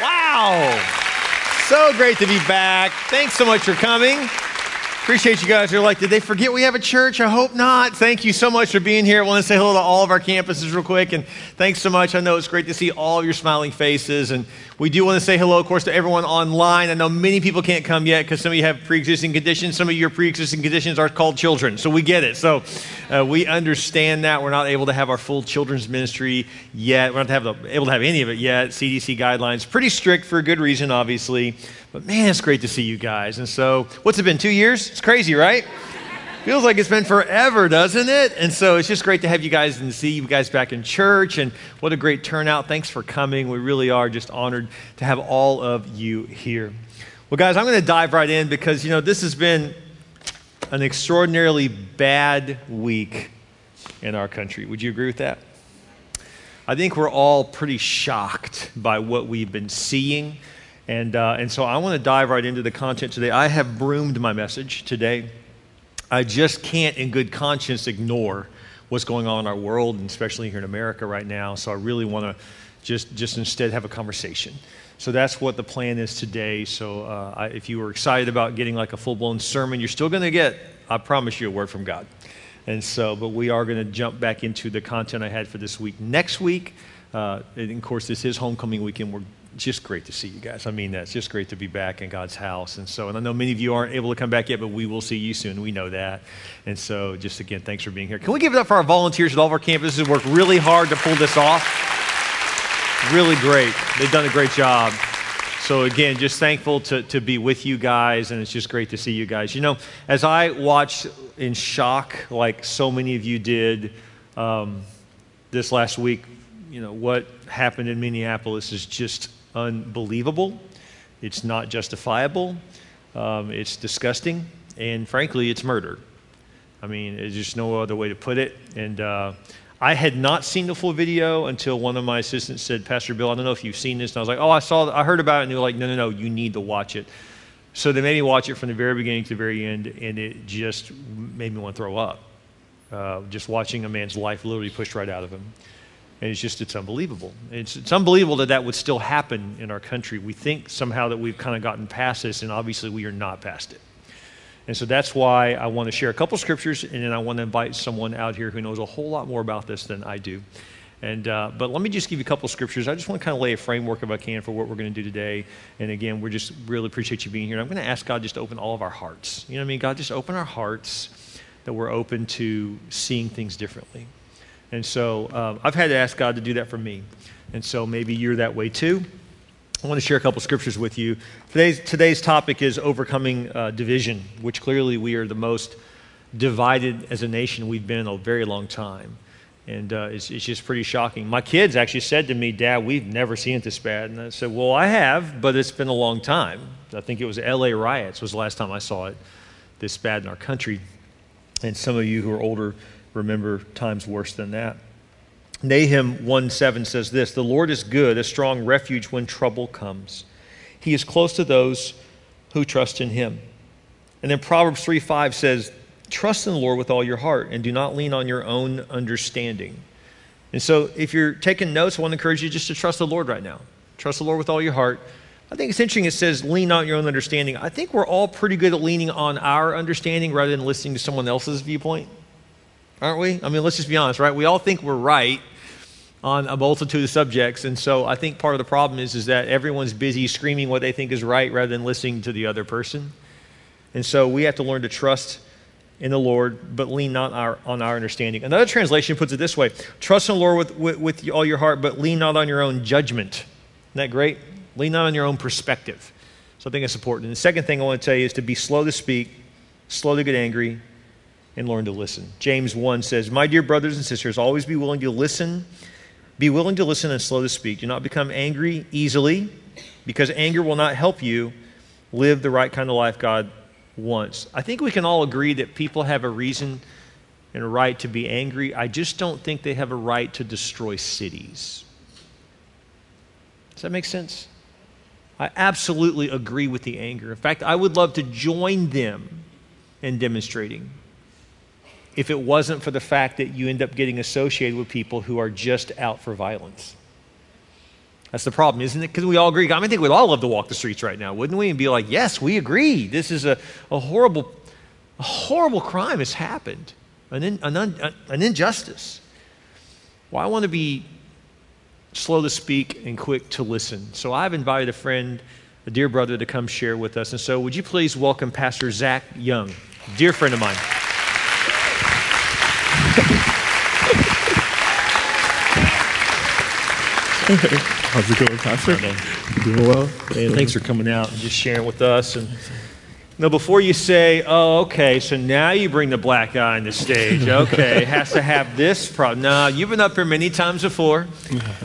Wow. So great to be back. Thanks so much for coming. Appreciate you guys. You're like, did they forget we have a church? I hope not. Thank you so much for being here. I want to say hello to all of our campuses real quick. And thanks so much. I know it's great to see all of your smiling faces. And we do want to say hello, of course, to everyone online. I know many people can't come yet because some of you have pre existing conditions. Some of your pre existing conditions are called children. So we get it. So uh, we understand that. We're not able to have our full children's ministry yet. We're not have the, able to have any of it yet. CDC guidelines, pretty strict for a good reason, obviously. But man, it's great to see you guys. And so, what's it been? Two years? It's crazy, right? Feels like it's been forever, doesn't it? And so it's just great to have you guys and see you guys back in church. And what a great turnout. Thanks for coming. We really are just honored to have all of you here. Well, guys, I'm going to dive right in because, you know, this has been an extraordinarily bad week in our country. Would you agree with that? I think we're all pretty shocked by what we've been seeing. And, uh, and so I want to dive right into the content today. I have broomed my message today. I just can't, in good conscience, ignore what's going on in our world, and especially here in America right now. So I really want to just, just instead have a conversation. So that's what the plan is today. So uh, I, if you were excited about getting like a full blown sermon, you're still going to get, I promise you, a word from God. And so, but we are going to jump back into the content I had for this week. Next week, uh, and of course, this is homecoming weekend. We're just great to see you guys. I mean that. It's just great to be back in God's house. And so, and I know many of you aren't able to come back yet, but we will see you soon. We know that. And so, just again, thanks for being here. Can we give it up for our volunteers at all of our campuses who worked really hard to pull this off? Really great. They've done a great job. So, again, just thankful to, to be with you guys, and it's just great to see you guys. You know, as I watched in shock, like so many of you did um, this last week, you know, what happened in Minneapolis is just unbelievable. It's not justifiable. Um, it's disgusting. And frankly, it's murder. I mean, there's just no other way to put it. And uh, I had not seen the full video until one of my assistants said, Pastor Bill, I don't know if you've seen this. And I was like, oh, I saw, I heard about it. And they were like, no, no, no, you need to watch it. So they made me watch it from the very beginning to the very end, and it just made me want to throw up. Uh, just watching a man's life literally pushed right out of him. And it's just, it's unbelievable. It's, it's unbelievable that that would still happen in our country. We think somehow that we've kind of gotten past this, and obviously we are not past it. And so that's why I want to share a couple scriptures, and then I want to invite someone out here who knows a whole lot more about this than I do. And, uh, but let me just give you a couple scriptures. I just want to kind of lay a framework, if I can, for what we're going to do today. And again, we're just really appreciate you being here. And I'm going to ask God just to open all of our hearts. You know what I mean? God, just open our hearts that we're open to seeing things differently. And so um, I've had to ask God to do that for me. And so maybe you're that way too. I want to share a couple scriptures with you. Today's, today's topic is overcoming uh, division, which clearly we are the most divided as a nation we've been in a very long time. And uh, it's, it's, just pretty shocking. My kids actually said to me, Dad, we've never seen it this bad. And I said, Well, I have, but it's been a long time. I think it was LA riots was the last time I saw it this bad in our country. And some of you who are older remember times worse than that. Nahum 1 7 says this The Lord is good, a strong refuge when trouble comes. He is close to those who trust in him. And then Proverbs 3 5 says, Trust in the Lord with all your heart and do not lean on your own understanding. And so, if you're taking notes, I want to encourage you just to trust the Lord right now. Trust the Lord with all your heart. I think it's interesting it says, lean on your own understanding. I think we're all pretty good at leaning on our understanding rather than listening to someone else's viewpoint aren't we? I mean, let's just be honest, right? We all think we're right on a multitude of subjects, and so I think part of the problem is is that everyone's busy screaming what they think is right rather than listening to the other person. And so we have to learn to trust in the Lord, but lean not our, on our understanding. Another translation puts it this way Trust in the Lord with, with, with all your heart, but lean not on your own judgment. Isn't that great? Lean not on your own perspective. So I think it's important. And the second thing I want to tell you is to be slow to speak, slow to get angry, and learn to listen. James 1 says, My dear brothers and sisters, always be willing to listen. Be willing to listen and slow to speak. Do not become angry easily, because anger will not help you live the right kind of life God wants. I think we can all agree that people have a reason and a right to be angry. I just don't think they have a right to destroy cities. Does that make sense? I absolutely agree with the anger. In fact, I would love to join them in demonstrating if it wasn't for the fact that you end up getting associated with people who are just out for violence. That's the problem, isn't it? Because we all agree. I mean, I think we'd all love to walk the streets right now, wouldn't we? And be like, yes, we agree. This is a, a horrible, a horrible crime has happened, an, in, an, un, an injustice. Well, I want to be slow to speak and quick to listen. So I've invited a friend, a dear brother, to come share with us. And so would you please welcome Pastor Zach Young, dear friend of mine. How's it going, Pastor? Doing well. Hey, thanks for coming out and just sharing with us. And now, before you say, "Oh, okay," so now you bring the black guy on the stage. Okay, has to have this problem. Now you've been up here many times before,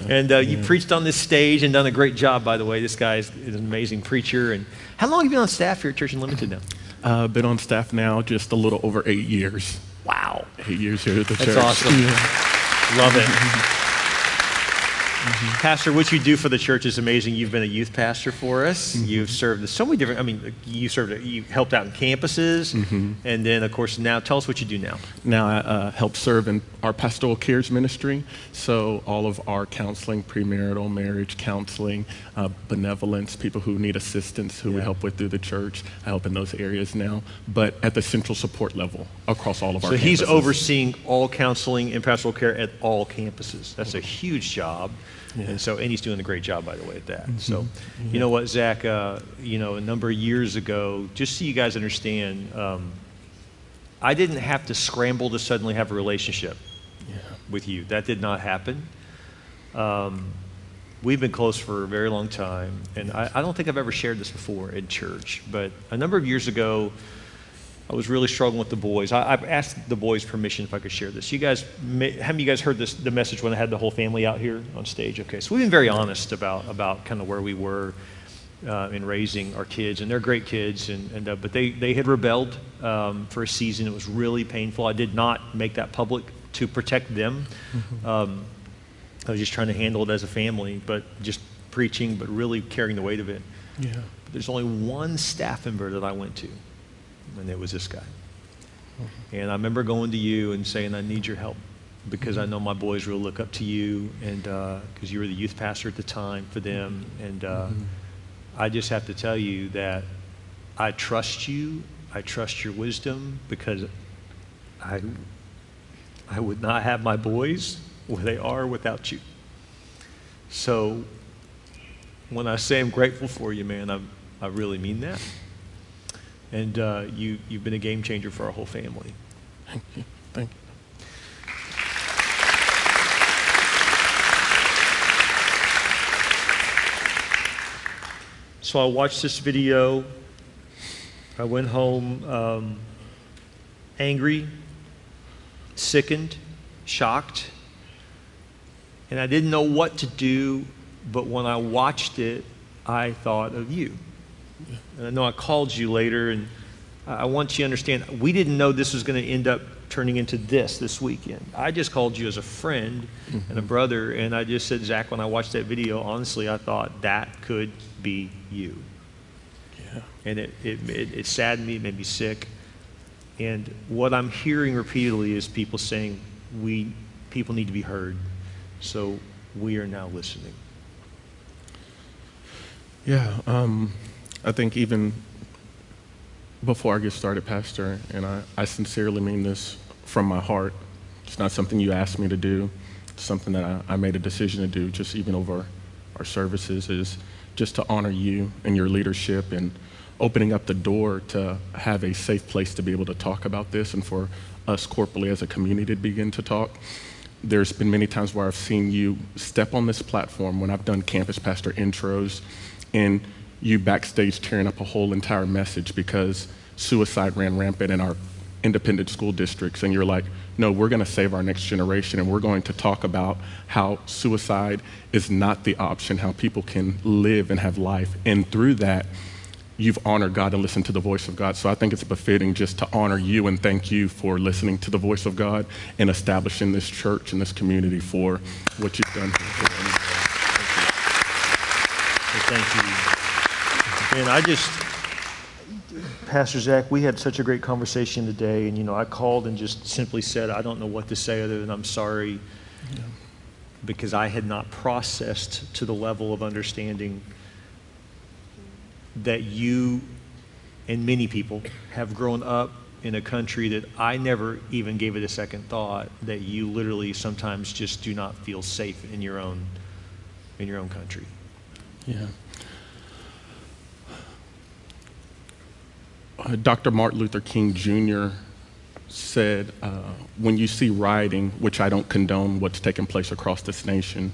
and uh, you yeah. preached on this stage and done a great job. By the way, this guy is, is, an amazing preacher. And how long have you been on staff here at Church Unlimited now? I've uh, been on staff now just a little over eight years. Wow, eight years here at the That's church. That's awesome. Yeah. Love it. Mm-hmm. Pastor, what you do for the church is amazing. You've been a youth pastor for us. Mm-hmm. You've served so many different. I mean, you served. You helped out in campuses, mm-hmm. and then of course now tell us what you do now. Now I uh, help serve in our pastoral cares ministry. So all of our counseling, premarital, marriage counseling, uh, benevolence, people who need assistance, who yeah. we help with through the church. I help in those areas now, but at the central support level across all of our. So campuses. he's overseeing all counseling and pastoral care at all campuses. That's a huge job. Yeah. And so, and he's doing a great job, by the way, at that. Mm-hmm. So, yeah. you know what, Zach? Uh, you know, a number of years ago, just so you guys understand, um, I didn't have to scramble to suddenly have a relationship yeah. with you. That did not happen. Um, we've been close for a very long time, and I, I don't think I've ever shared this before in church. But a number of years ago, I was really struggling with the boys. I, have asked the boys permission if I could share this. You guys, have you guys heard this, the message when I had the whole family out here on stage? Okay, so we've been very honest about, about kind of where we were uh, in raising our kids, and they're great kids, and, and uh, but they, they had rebelled um, for a season. It was really painful. I did not make that public to protect them. Mm-hmm. Um, I was just trying to handle it as a family, but just preaching, but really carrying the weight of it. Yeah. But there's only one staff member that I went to and it was this guy. Mm-hmm. And I remember going to you and saying, I need your help because I know my boys will look up to you, and because uh, you were the youth pastor at the time for them. And uh, mm-hmm. I just have to tell you that I trust you. I trust your wisdom because I, I would not have my boys where they are without you. So when I say I'm grateful for you, man, I, I really mean that and uh, you, you've been a game changer for our whole family. Thank you. Thank you. So I watched this video. I went home um, angry, sickened, shocked, and I didn't know what to do. But when I watched it, I thought of you. And I know I called you later, and I want you to understand we didn't know this was going to end up turning into this this weekend. I just called you as a friend mm-hmm. and a mm-hmm. brother, and I just said, Zach, when I watched that video, honestly, I thought that could be you. Yeah. And it, it, it, it saddened me, it made me sick. And what I'm hearing repeatedly is people saying, we, people need to be heard. So we are now listening. Yeah. Um, I think even before I get started, Pastor, and I, I sincerely mean this from my heart, it's not something you asked me to do. It's something that I, I made a decision to do, just even over our services, is just to honor you and your leadership and opening up the door to have a safe place to be able to talk about this and for us corporately as a community to begin to talk. There's been many times where I've seen you step on this platform when I've done campus pastor intros and you backstage tearing up a whole entire message because suicide ran rampant in our independent school districts. And you're like, no, we're going to save our next generation and we're going to talk about how suicide is not the option, how people can live and have life. And through that, you've honored God and listened to the voice of God. So I think it's befitting just to honor you and thank you for listening to the voice of God and establishing this church and this community for what you've done. Thank you. And I just, Pastor Zach, we had such a great conversation today, and you know, I called and just simply said, I don't know what to say other than I'm sorry. Because I had not processed to the level of understanding that you and many people have grown up in a country that I never even gave it a second thought that you literally sometimes just do not feel safe in your own in your own country. Yeah. Uh, Dr. Martin Luther King Jr. said, uh, when you see rioting, which I don't condone what's taking place across this nation,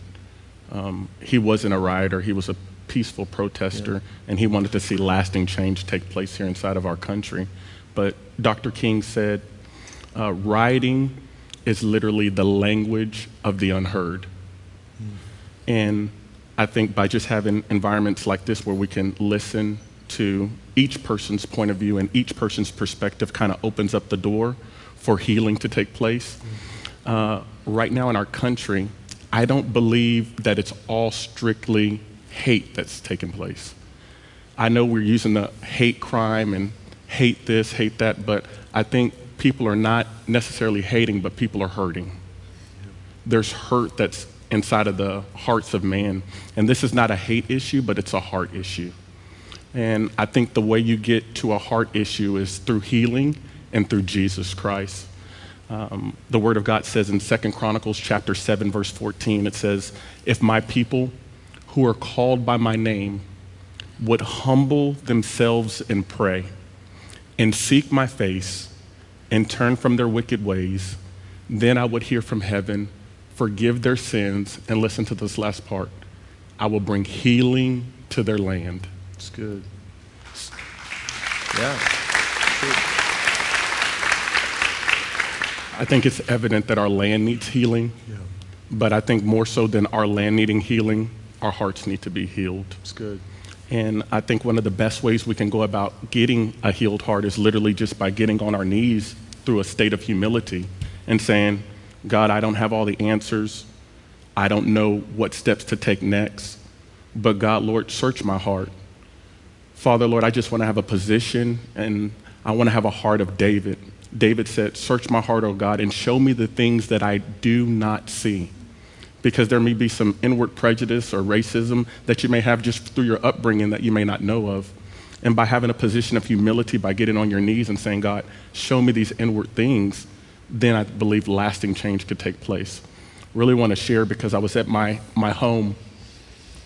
um, he wasn't a rioter, he was a peaceful protester, yeah. and he wanted to see lasting change take place here inside of our country. But Dr. King said, uh, rioting is literally the language of the unheard. Mm. And I think by just having environments like this where we can listen to each person's point of view and each person's perspective kind of opens up the door for healing to take place. Uh, right now in our country, I don't believe that it's all strictly hate that's taking place. I know we're using the hate crime and hate this, hate that, but I think people are not necessarily hating, but people are hurting. There's hurt that's inside of the hearts of man. And this is not a hate issue, but it's a heart issue. And I think the way you get to a heart issue is through healing and through Jesus Christ. Um, the Word of God says in Second Chronicles chapter 7, verse 14, it says, If my people who are called by my name would humble themselves and pray and seek my face and turn from their wicked ways, then I would hear from heaven, forgive their sins, and listen to this last part I will bring healing to their land. It's good. Yeah. I think it's evident that our land needs healing, yeah. but I think more so than our land needing healing, our hearts need to be healed. It's good. And I think one of the best ways we can go about getting a healed heart is literally just by getting on our knees through a state of humility and saying, God, I don't have all the answers. I don't know what steps to take next. But God, Lord, search my heart. Father, Lord, I just want to have a position and I want to have a heart of David. David said, Search my heart, O God, and show me the things that I do not see. Because there may be some inward prejudice or racism that you may have just through your upbringing that you may not know of. And by having a position of humility, by getting on your knees and saying, God, show me these inward things, then I believe lasting change could take place. Really want to share because I was at my, my home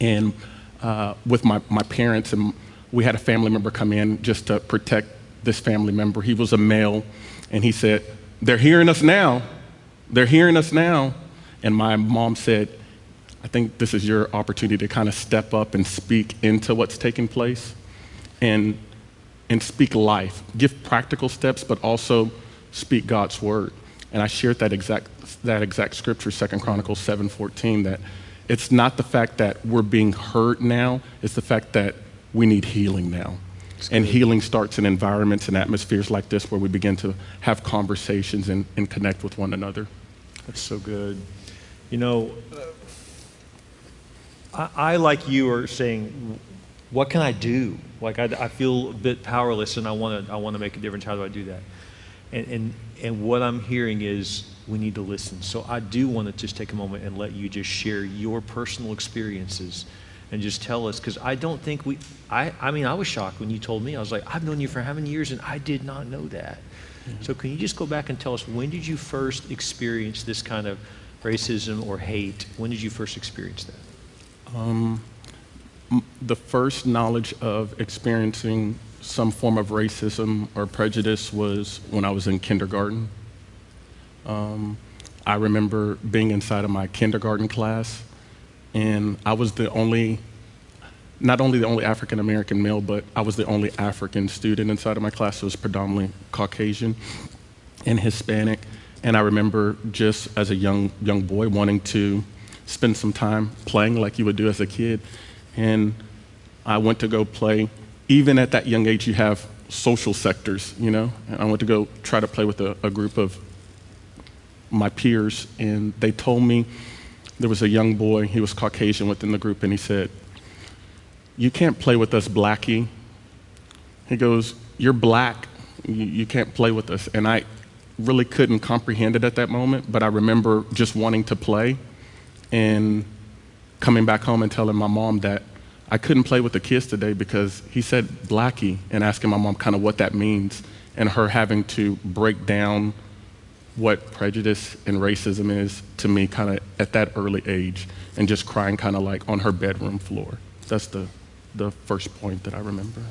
and uh, with my, my parents, and we had a family member come in just to protect this family member. He was a male, and he said, They're hearing us now. They're hearing us now. And my mom said, I think this is your opportunity to kind of step up and speak into what's taking place and, and speak life. Give practical steps, but also speak God's word. And I shared that exact, that exact scripture, Second Chronicles 7.14, that it's not the fact that we're being hurt now, it's the fact that we need healing now. And healing starts in environments and atmospheres like this where we begin to have conversations and, and connect with one another. That's so good. You know, uh, I, I, like you, are saying, what can I do? Like, I, I feel a bit powerless and I want to I wanna make a difference. How do I do that? And, and, and what I'm hearing is we need to listen. So I do want to just take a moment and let you just share your personal experiences and just tell us because I don't think we I, I mean I was shocked when you told me. I was like I've known you for how many years and I did not know that? Mm-hmm. so can you just go back and tell us when did you first experience this kind of racism or hate? When did you first experience that? Um, the first knowledge of experiencing some form of racism or prejudice was when I was in kindergarten. Um, I remember being inside of my kindergarten class and I was the only, not only the only African American male, but I was the only African student inside of my class. So it was predominantly Caucasian and Hispanic. And I remember just as a young young boy wanting to spend some time playing like you would do as a kid. And I went to go play. Even at that young age, you have social sectors, you know. And I went to go try to play with a, a group of my peers, and they told me there was a young boy, he was Caucasian within the group, and he said, You can't play with us, Blackie. He goes, You're black, you, you can't play with us. And I really couldn't comprehend it at that moment, but I remember just wanting to play. and coming back home and telling my mom that I couldn't play with the kids today because he said blackie and asking my mom kind of what that means and her having to break down what prejudice and racism is to me kind of at that early age and just crying kind of like on her bedroom floor. That's the, the first point that I remember.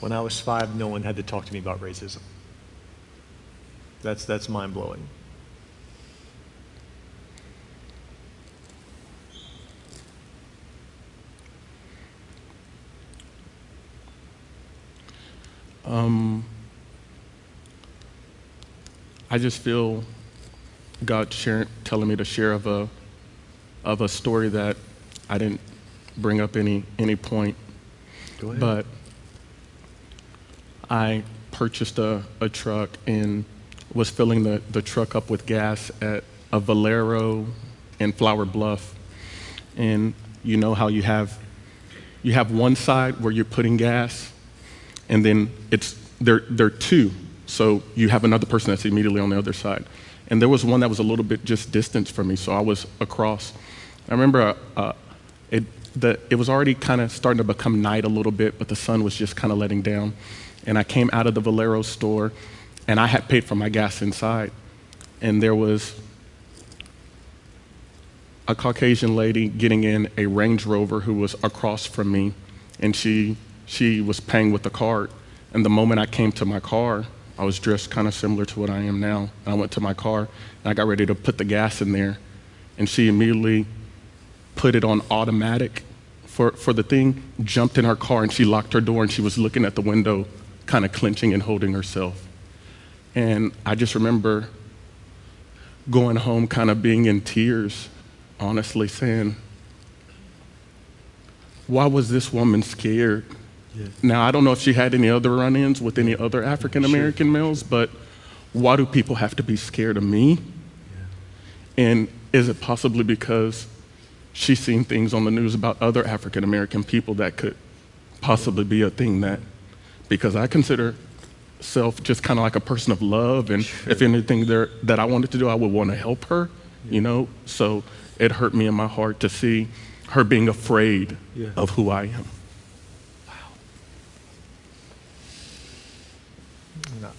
When I was five, no one had to talk to me about racism. That's, that's mind blowing. Um, I just feel God sharing, telling me to share of a, of a story that I didn't bring up any, any point. But I purchased a, a truck and was filling the, the truck up with gas at a Valero in Flour Bluff. And you know how you have, you have one side where you're putting gas, and then it's, there, there are two. So you have another person that's immediately on the other side. And there was one that was a little bit just distance from me, so I was across. I remember uh, it, the, it was already kind of starting to become night a little bit, but the sun was just kind of letting down. And I came out of the Valero store, and I had paid for my gas inside. And there was a Caucasian lady getting in a Range Rover who was across from me, and she, she was paying with the card. And the moment I came to my car, I was dressed kind of similar to what I am now. And I went to my car, and I got ready to put the gas in there, and she immediately put it on automatic for, for the thing, jumped in her car, and she locked her door, and she was looking at the window, kind of clenching and holding herself. And I just remember going home, kind of being in tears, honestly saying, Why was this woman scared? Now, I don't know if she had any other run ins with any other African American males, but why do people have to be scared of me? And is it possibly because she's seen things on the news about other African American people that could possibly be a thing that, because I consider self just kind of like a person of love, and if anything there that I wanted to do, I would want to help her, you know. So it hurt me in my heart to see her being afraid Yeah. of who I am. No.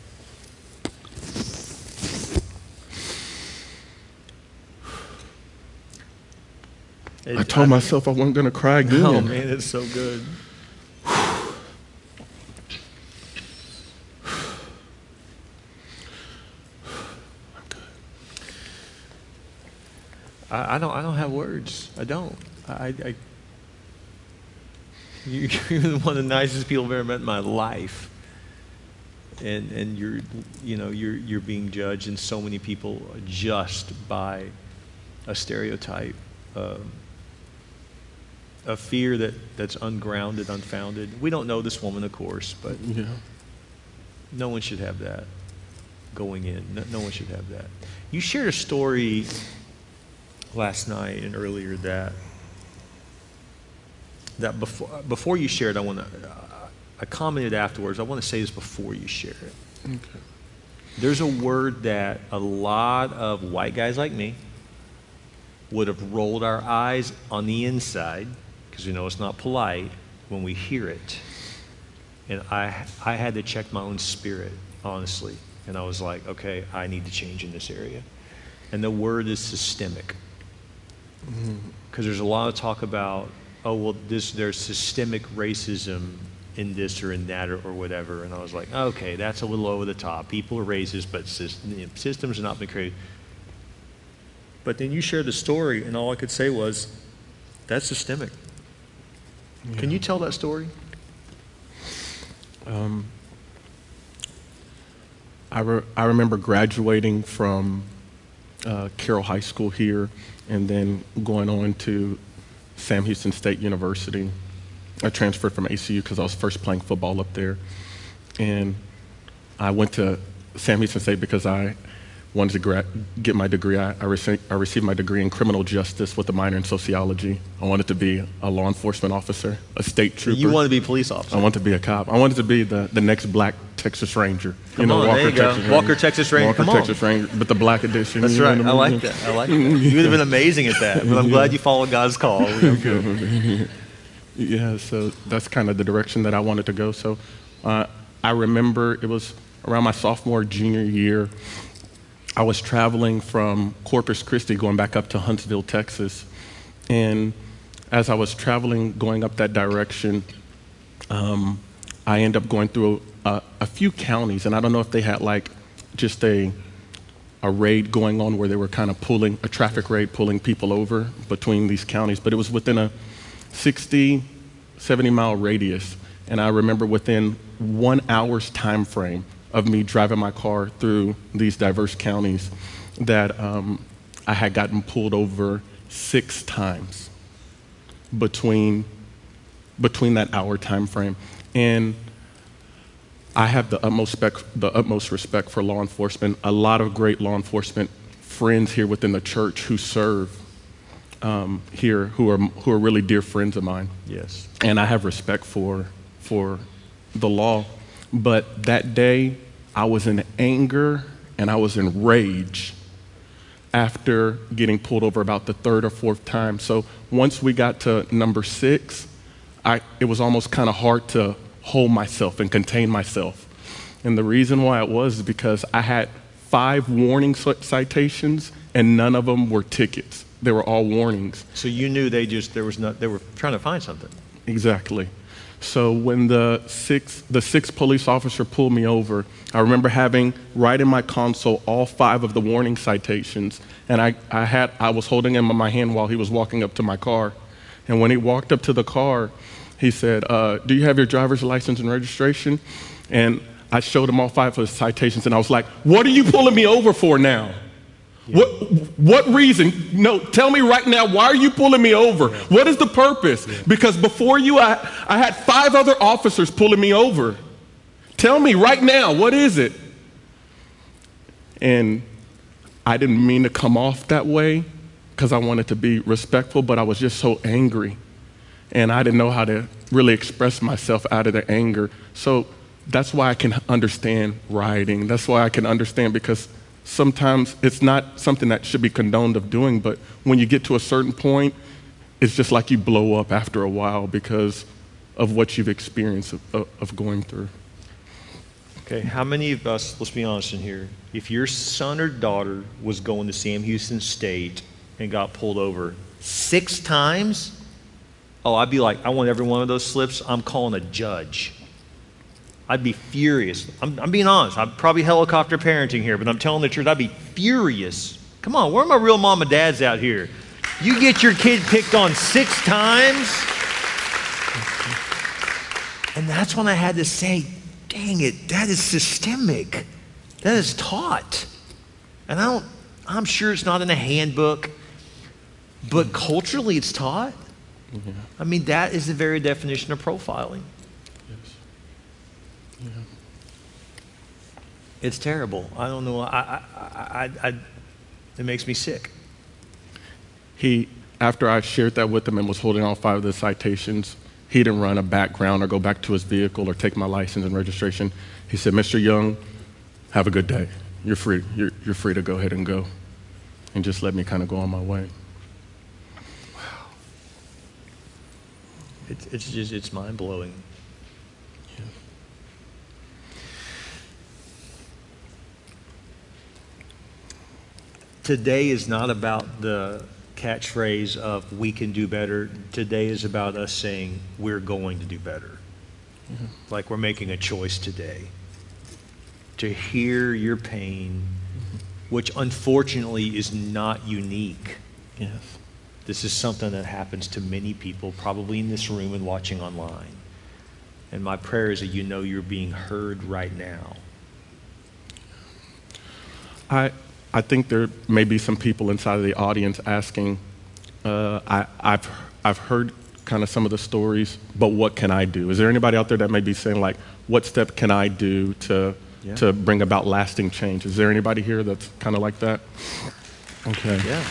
I told myself I wasn't going to cry again. Oh man, it's so good. I, I don't. I don't have words. I don't. I. I you, you're one of the nicest people I've ever met in my life, and and you're, you know, you're you're being judged, and so many people just by a stereotype. Um, a fear that, that's ungrounded, unfounded. We don't know this woman, of course, but Yeah. no one should have that going in. No, no one should have that. You shared a story last night and earlier that that before before you shared, it, I want to. I commented afterwards. I want to say this before you share it. Okay. There's a word that a lot of white guys like me would have rolled our eyes on the inside because we know it's not polite when we hear it. And I, I had to check my own spirit, honestly. And I was like, okay, I need to change in this area. And the word is systemic. Mm-hmm. Because there's a lot of talk about, oh, well, this, there's systemic racism in this or in that or, or whatever. And I was like, okay, that's a little over the top. People are racist, but sys- you know, systems have not been created. But then you shared the story, and all I could say was, that's systemic. Can you tell that story? Um, I, re- I remember graduating from uh, Carroll High School here and then going on to Sam Houston State University. I transferred from ACU because I was first playing football up there. And I went to Sam Houston State because I wanted to get my degree. I, I, rece- I received my degree in criminal justice with a minor in sociology. I wanted to be a law enforcement officer, a state trooper. You want to be a police officer. I wanted to be a cop. I wanted to be the, the next black Texas Ranger. Come on, there you go. Walker, Texas Ranger. Walker, Come on. Texas Ranger, but the black edition. That's right. I mean? like that. I like that. You would have been amazing at that, but I'm glad you followed God's call. Yeah, so that's kind of the direction that I wanted to go. So uh, I remember it was around my sophomore, junior year. I was traveling from Corpus Christi going back up to Huntsville, Texas. And as I was traveling going up that direction, um, I ended up going through a, a few counties. And I don't know if they had like just a, a raid going on where they were kind of pulling, a traffic raid, pulling people over between these counties. But it was within a 60, 70 mile radius. And I remember within one hour's time frame of me driving my car through these diverse counties that um, I had gotten pulled over six times between, between that hour time frame. And I have the utmost, spec, the utmost respect for law enforcement. A lot of great law enforcement friends here within the church who serve um, here who are, who are really dear friends of mine. Yes. And I have respect for, for the law. But that day, I was in anger and I was in rage after getting pulled over about the third or fourth time. So once we got to number six, I, it was almost kind of hard to hold myself and contain myself. And the reason why it was is because I had five warning citations and none of them were tickets. They were all warnings. So you knew they just there was not they were trying to find something. Exactly. So when the six the sixth police officer pulled me over, I remember having right in my console all five of the warning citations, and I, I had I was holding them in my hand while he was walking up to my car, and when he walked up to the car, he said, uh, "Do you have your driver's license and registration?" And I showed him all five of the citations, and I was like, "What are you pulling me over for now?" What, what reason? No, tell me right now, why are you pulling me over? What is the purpose? Because before you, I, I had five other officers pulling me over. Tell me right now, what is it? And I didn't mean to come off that way because I wanted to be respectful, but I was just so angry. And I didn't know how to really express myself out of the anger. So that's why I can understand rioting. That's why I can understand because sometimes it's not something that should be condoned of doing, but when you get to a certain point, it's just like you blow up after a while because of what you've experienced of, of, going through. Okay, how many of us, let's be honest in here, if your son or daughter was going to Sam Houston State and got pulled over six times, oh, I'd be like, I want every one of those slips. I'm calling a judge. I'd be furious. I'm, I'm, being honest. I'm probably helicopter parenting here, but I'm telling the truth. I'd be furious. Come on, where are my real mom and dads out here? You get your kid picked on six times. And that's when I had to say, dang it, that is systemic. That is taught. And I don't, I'm sure it's not in a handbook, but culturally it's taught. Yeah. I mean, that is the very definition of profiling. Yes. Yeah. It's terrible. I don't know. I, I, I, I, it makes me sick. He, after I shared that with him and was holding all five of the citations, he didn't run a background or go back to his vehicle or take my license and registration. He said, Mr. Young, have a good day. You're free. You're, you're free to go ahead and go. And just let me kind of go on my way. Wow. It, it's just, it's mind blowing. Today is not about the catchphrase of we can do better. Today is about us saying we're going to do better. Yeah. Like we're making a choice today to hear your pain, mm-hmm. which unfortunately is not unique. Yes. This is something that happens to many people, probably in this room and watching online. And my prayer is that you know you're being heard right now. I, I think there may be some people inside of the audience asking, uh, I, I've, I've heard kind of some of the stories, but what can I do? Is there anybody out there that may be saying, like, what step can I do to Yeah. to bring about lasting change. Is there anybody here that's kind of like that? Okay. Yeah.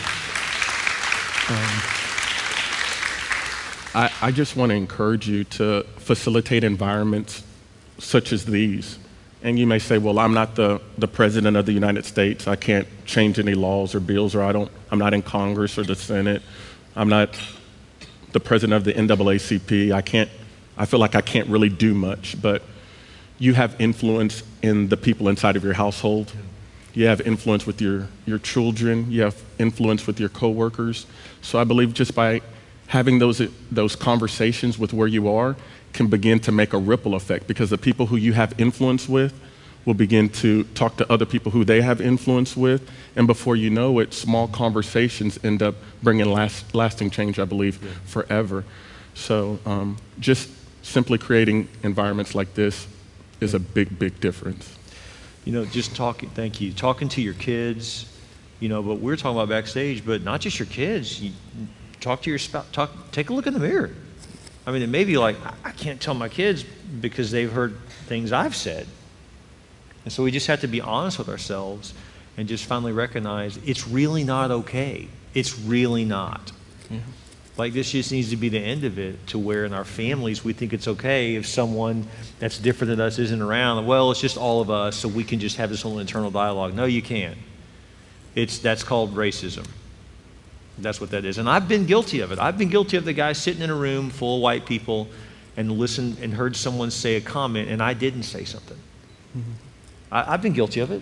I, I just want to encourage you to facilitate environments such as these. And you may say, well, I'm not the, the president of the United States. I can't change any laws or bills, or I don't, I'm not in Congress or the Senate. I'm not the president of the NAACP. I can't, I feel like I can't really do much. But you have influence in the people inside of your household. You have influence with your, your children. You have influence with your coworkers. So I believe just by having those, those conversations with where you are can begin to make a ripple effect because the people who you have influence with will begin to talk to other people who they have influence with. And before you know it, small conversations end up bringing last, lasting change, I believe, Yeah. forever. So um, just simply creating environments like this is a big, big difference. You know, just talking, thank you, talking to your kids, you know, but we're talking about backstage, but not just your kids. You talk to your spouse, talk, take a look in the mirror. I mean, it may be like, I- can't tell my kids because they've heard things I've said. And so we just have to be honest with ourselves and just finally recognize it's really not okay. It's really not. Mm-hmm. Like this just needs to be the end of it to where in our families we think it's okay if someone that's different than us isn't around. Well, it's just all of us, so we can just have this whole internal dialogue. No, you can't. It's that's called racism. That's what that is. And I've been guilty of it. I've been guilty of the guy sitting in a room full of white people and listened and heard someone say a comment and I didn't say something. Mm-hmm. I, I've been guilty of it.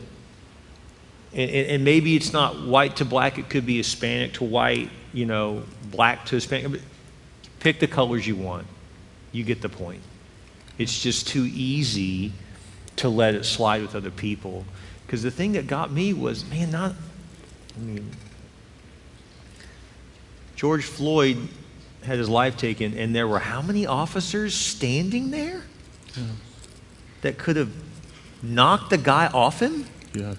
And, and, and maybe it's not white to black, it could be Hispanic to white, you know, black to Hispanic. Pick the colors you want. You get the point. It's just too easy to let it slide with other people. Because the thing that got me was, man, not, I mean, George Floyd had his life taken, and there were how many officers standing there that could have knocked the guy off him? Yes.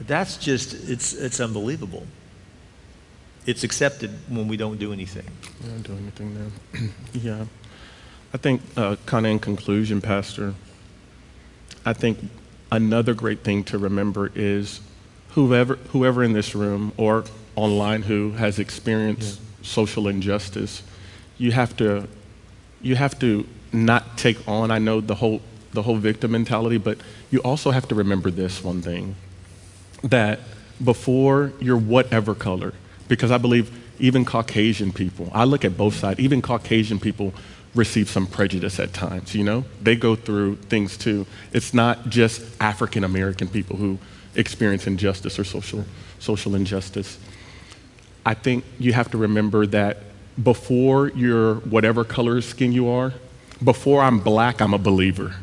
That's just, it's, it's unbelievable. It's accepted when we don't do anything. We don't do anything now. yeah. I think, uh, kind of in conclusion, Pastor, I think another great thing to remember is whoever, whoever in this room or online who has experienced social injustice, you have to, you have to not take on, I know the whole, the whole victim mentality, but you also have to remember this one thing that before you're whatever color, because I believe even Caucasian people, I look at both sides, even Caucasian people receive some prejudice at times, you know? They go through things too. It's not just African American people who experience injustice or social, social injustice. I think you have to remember that before you're whatever color of skin you are, before I'm black, I'm a believer.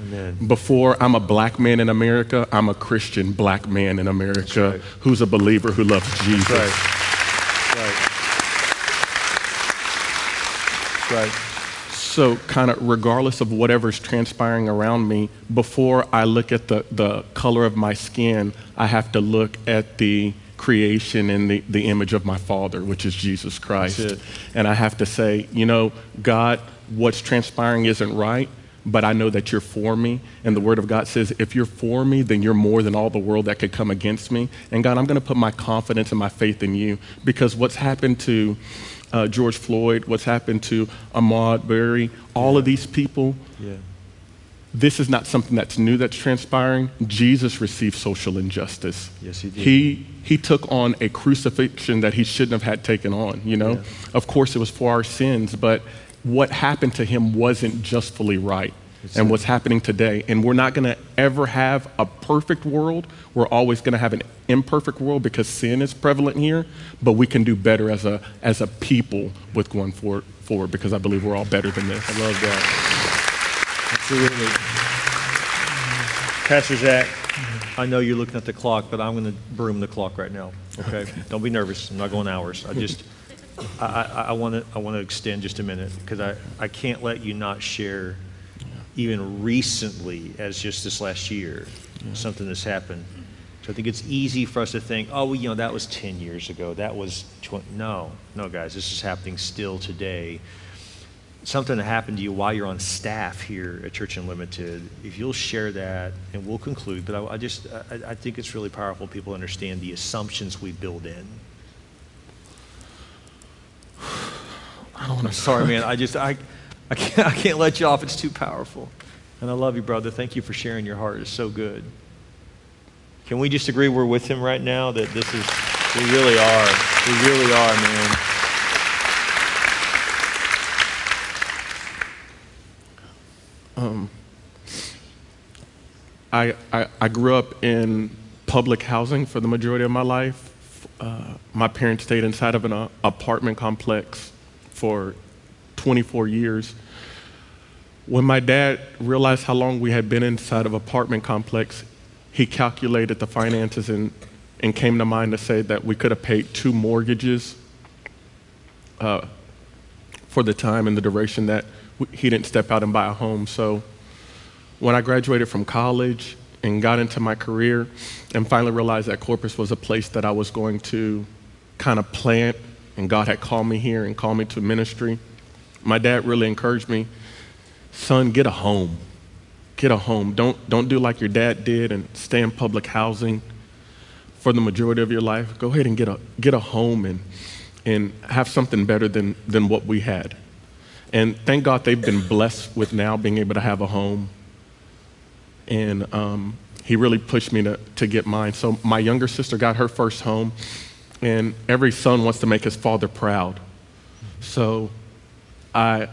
Amen. Before I'm a black man in America, I'm a Christian black man in America right. who's a believer who loves Jesus. Right. Right. Right. So, kind of regardless of whatever's transpiring around me, before I look at the, the color of my skin, I have to look at the creation and the, the image of my Father, which is Jesus Christ. And I have to say, you know, God, what's transpiring isn't right, but I know that you're for me. And the Word of God says, if you're for me, then you're more than all the world that could come against me. And God, I'm going to put my confidence and my faith in you because what's happened to uh, George Floyd, what's happened to Ahmaud Arbery, all of these people, Yeah. this is not something that's new that's transpiring. Jesus received social injustice. Yes, he did. He, he took on a crucifixion that he shouldn't have had taken on, you know? Yeah. Of course, it was for our sins, but what happened to him wasn't justfully right. And what's happening today. And we're not going to ever have a perfect world. We're always going to have an imperfect world because sin is prevalent here, but we can do better as a, as a people with going forward, forward because I believe we're all better than this. I love that. Absolutely. Pastor Zach, I know you're looking at the clock, but I'm going to broom the clock right now. Okay? Don't be nervous. I'm not going hours. I just, I, I, I want to, I want to extend just a minute because I, I can't let you not share, even recently, as just this last year, something that's happened. So I think it's easy for us to think, oh, well, you know, that was 10 years ago. That was 20. No, no, guys, this is happening still today something that happened to you while you're on staff here at Church Unlimited, if you'll share that, and we'll conclude. But I, I just, I, I, think it's really powerful. People understand the assumptions we build in. I don't want to. Sorry, man. I just, I, I can't, I can't let you off. It's too powerful. And I love you, brother. Thank you for sharing your heart. It's so good. Can we just agree we're with him right now? That this is, we really are. We really are, man. Um, I, I, I, grew up in public housing for the majority of my life. Uh, my parents stayed inside of an uh, apartment complex for 24 years. When my dad realized how long we had been inside of apartment complex, he calculated the finances and, and came to mind to say that we could have paid two mortgages uh, for the time and the duration that he didn't step out and buy a home. So when I graduated from college and got into my career and finally realized that Corpus was a place that I was going to kind of plant and God had called me here and called me to ministry, my dad really encouraged me, son, get a home. Get a home. Don't, don't do like your dad did and stay in public housing for the majority of your life. Go ahead and get a, get a home and, and have something better than, than what we had. And thank God they've been blessed with now being able to have a home. And um, he really pushed me to, to get mine. So my younger sister got her first home, and every son wants to make his father proud. So I,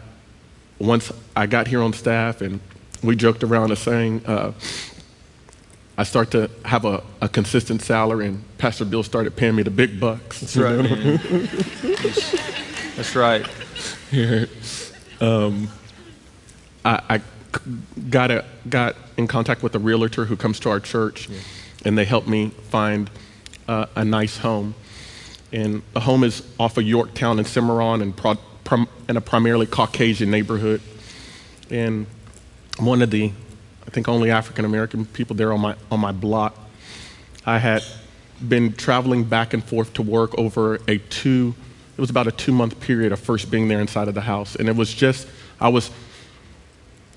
once I got here on staff and we joked around and saying, uh, I start to have a, a, consistent salary, and Pastor Bill started paying me the big bucks. That's right. That's right. Here. Um, I, I got, a, got in contact with a realtor who comes to our church, yeah. and they helped me find uh, a nice home. And the home is off of Yorktown and Cimarron and pro, prom, in a primarily Caucasian neighborhood. And one of the, I think, only African American people there on my, on my block. I had been traveling back and forth to work over a two it was about a two month period of first being there inside of the house. And it was just, I was,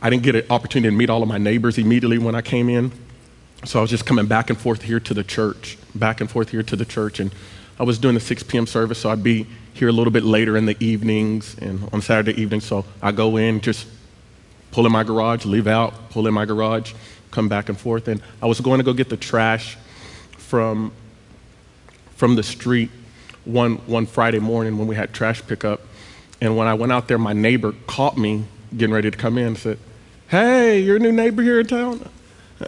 I didn't get an opportunity to meet all of my neighbors immediately when I came in. So I was just coming back and forth here to the church, back and forth here to the church. And I was doing the 6 p.m. service, so I'd be here a little bit later in the evenings and on Saturday evening. So I go in, just pull in my garage, leave out, pull in my garage, come back and forth. And I was going to go get the trash from, from the street one, one Friday morning when we had trash pickup. And when I went out there, my neighbor caught me getting ready to come in and said, Hey, you're a new neighbor here in town?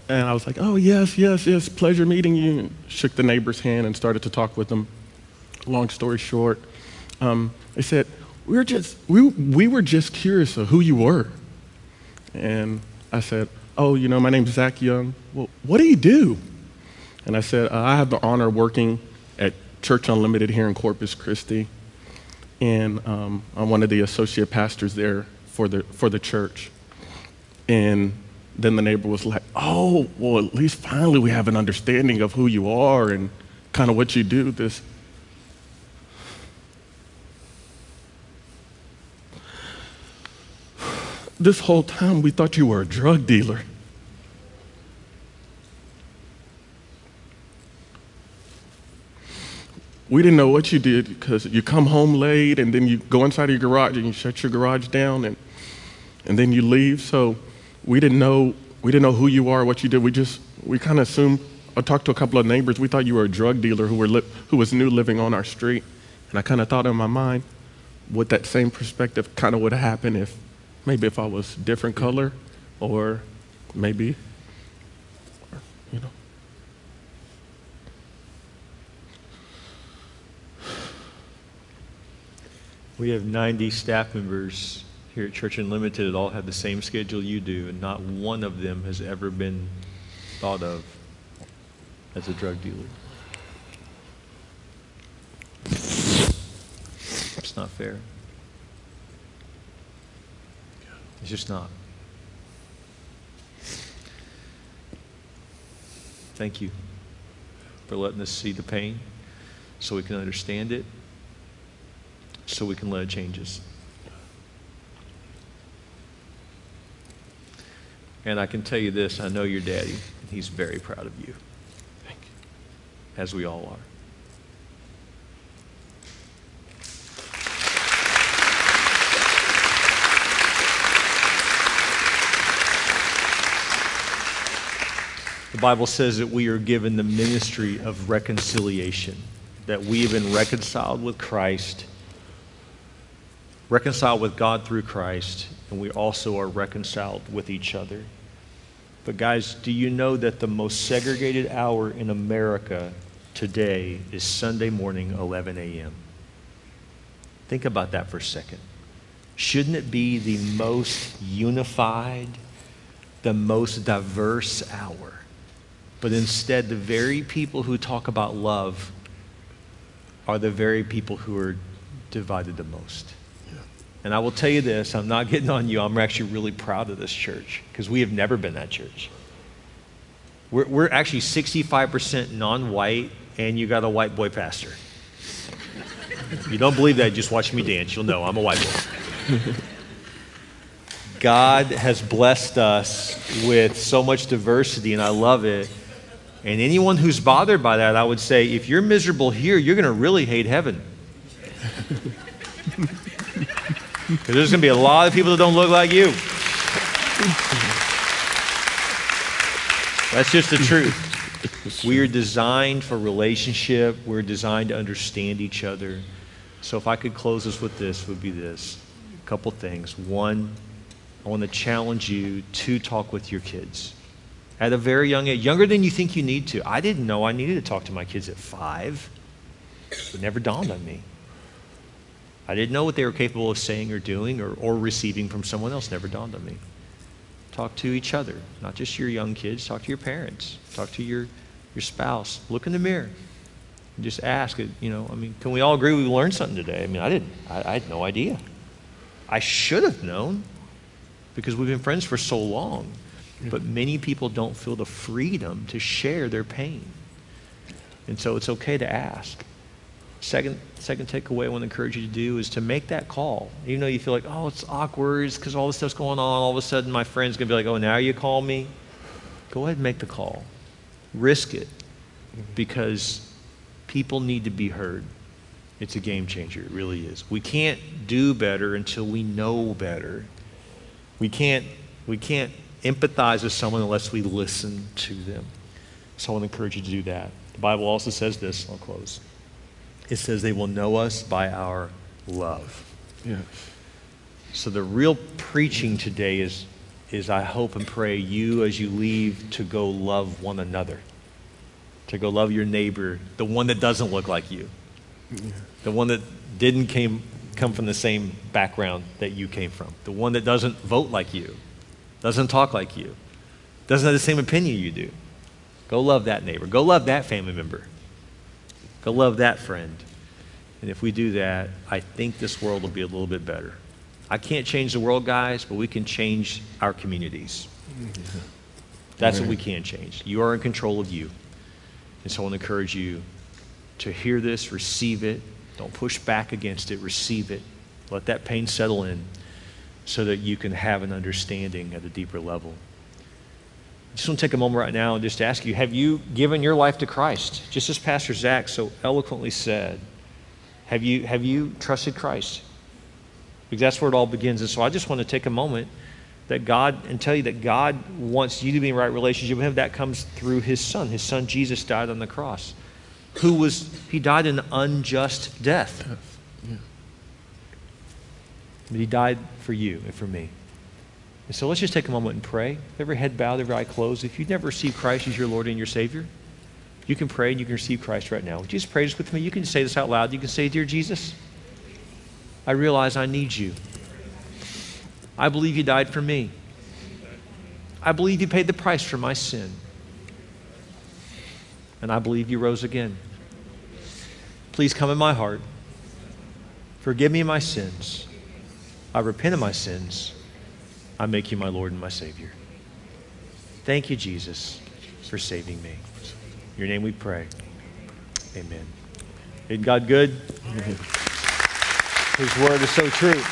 And I was like, Oh, yes, yes, yes, pleasure meeting you. Shook the neighbor's hand and started to talk with them. Long story short, um, they said, we were, just, we, we were just curious of who you were. And I said, Oh, you know, my name's Zach Young. Well, what do you do? And I said, I have the honor of working at Church Unlimited here in Corpus Christi, and um, I'm one of the associate pastors there for the for the church. And then the neighbor was like, "Oh, well, at least finally we have an understanding of who you are and kind of what you do." This. This whole time we thought you were a drug dealer. we didn't know what you did because you come home late and then you go inside your garage and you shut your garage down and, and then you leave. So we didn't know we didn't know who you are, what you did. We just we kind of assumed. I talked to a couple of neighbors. We thought you were a drug dealer who were li- who was new living on our street, and I kind of thought in my mind, what that same perspective kind of would happen if maybe if I was different color, or maybe, you know. We have 90 staff members here at Church Unlimited that all have the same schedule you do, and not one of them has ever been thought of as a drug dealer. It's not fair. It's just not. Thank you for letting us see the pain so we can understand it, so we can let it change us. And I can tell you this I know your daddy, and he's very proud of you. As we all are. The Bible says that we are given the ministry of reconciliation, that we have been reconciled with Christ, reconciled with God through Christ, and we also are reconciled with each other. But, guys, do you know that the most segregated hour in America today is Sunday morning, 11 a.m.? Think about that for a second. Shouldn't it be the most unified, the most diverse hour? But instead, the very people who talk about love are the very people who are divided the most. And I will tell you this I'm not getting on you. I'm actually really proud of this church because we have never been that church. We're, we're actually 65% non white, and you got a white boy pastor. If you don't believe that, just watch me dance. You'll know I'm a white boy. God has blessed us with so much diversity, and I love it. And anyone who's bothered by that, I would say, if you're miserable here, you're going to really hate heaven. Because there's going to be a lot of people that don't look like you. That's just the truth. We are designed for relationship. We're designed to understand each other. So if I could close this with this, would be this. A couple things. One, I want to challenge you to talk with your kids at a very young age, younger than you think you need to. I didn't know I needed to talk to my kids at five. It never dawned on me. I didn't know what they were capable of saying or doing or, or receiving from someone else. Never dawned on me. Talk to each other, not just your young kids. Talk to your parents. Talk to your, your spouse. Look in the mirror. And just ask, you know, I mean, can we all agree we learned something today? I mean, I didn't. I, I had no idea. I should have known because we've been friends for so long. But many people don't feel the freedom to share their pain. And so it's okay to ask. Second, second takeaway I want to encourage you to do is to make that call. Even though you feel like, oh, it's awkward because all this stuff's going on. All of a sudden, my friend's going to be like, oh, now you call me. Go ahead and make the call. Risk it mm-hmm. because people need to be heard. It's a game changer. It really is. We can't do better until we know better. We can't, we can't empathize with someone unless we listen to them. So I want to encourage you to do that. The Bible also says this, I'll close. It says they will know us by our love. Yes. So the real preaching today is, is I hope and pray you as you leave to go love one another. To go love your neighbor, the one that doesn't look like you. Yeah. The one that didn't came, come from the same background that you came from. The one that doesn't vote like you doesn't talk like you, doesn't have the same opinion you do. Go love that neighbor. Go love that family member. Go love that friend. And if we do that, I think this world will be a little bit better. I can't change the world, guys, but we can change our communities. That's what we can change. You are in control of you. And so I want to encourage you to hear this, receive it. Don't push back against it, receive it. Let that pain settle in so that you can have an understanding at a deeper level. I just want to take a moment right now and just ask you have you given your life to Christ? Just as Pastor Zach so eloquently said, have you, have you trusted Christ? Because that's where it all begins. And so I just want to take a moment that God and tell you that God wants you to be in right relationship with Him. That comes through His Son. His Son Jesus died on the cross. Who was, He died an unjust death. But he died for you and for me. And so let's just take a moment and pray. Every head bowed, every eye closed. If you've never received Christ as your Lord and your Savior, you can pray and you can receive Christ right now. Would you just pray this with me? You can say this out loud. You can say, Dear Jesus, I realize I need you. I believe you died for me. I believe you paid the price for my sin. And I believe you rose again. Please come in my heart. Forgive me my sins I repent of my sins. I make you my Lord and my Savior. Thank you, Jesus, for saving me. In your name we pray. Amen. Isn't God good? His word is so true.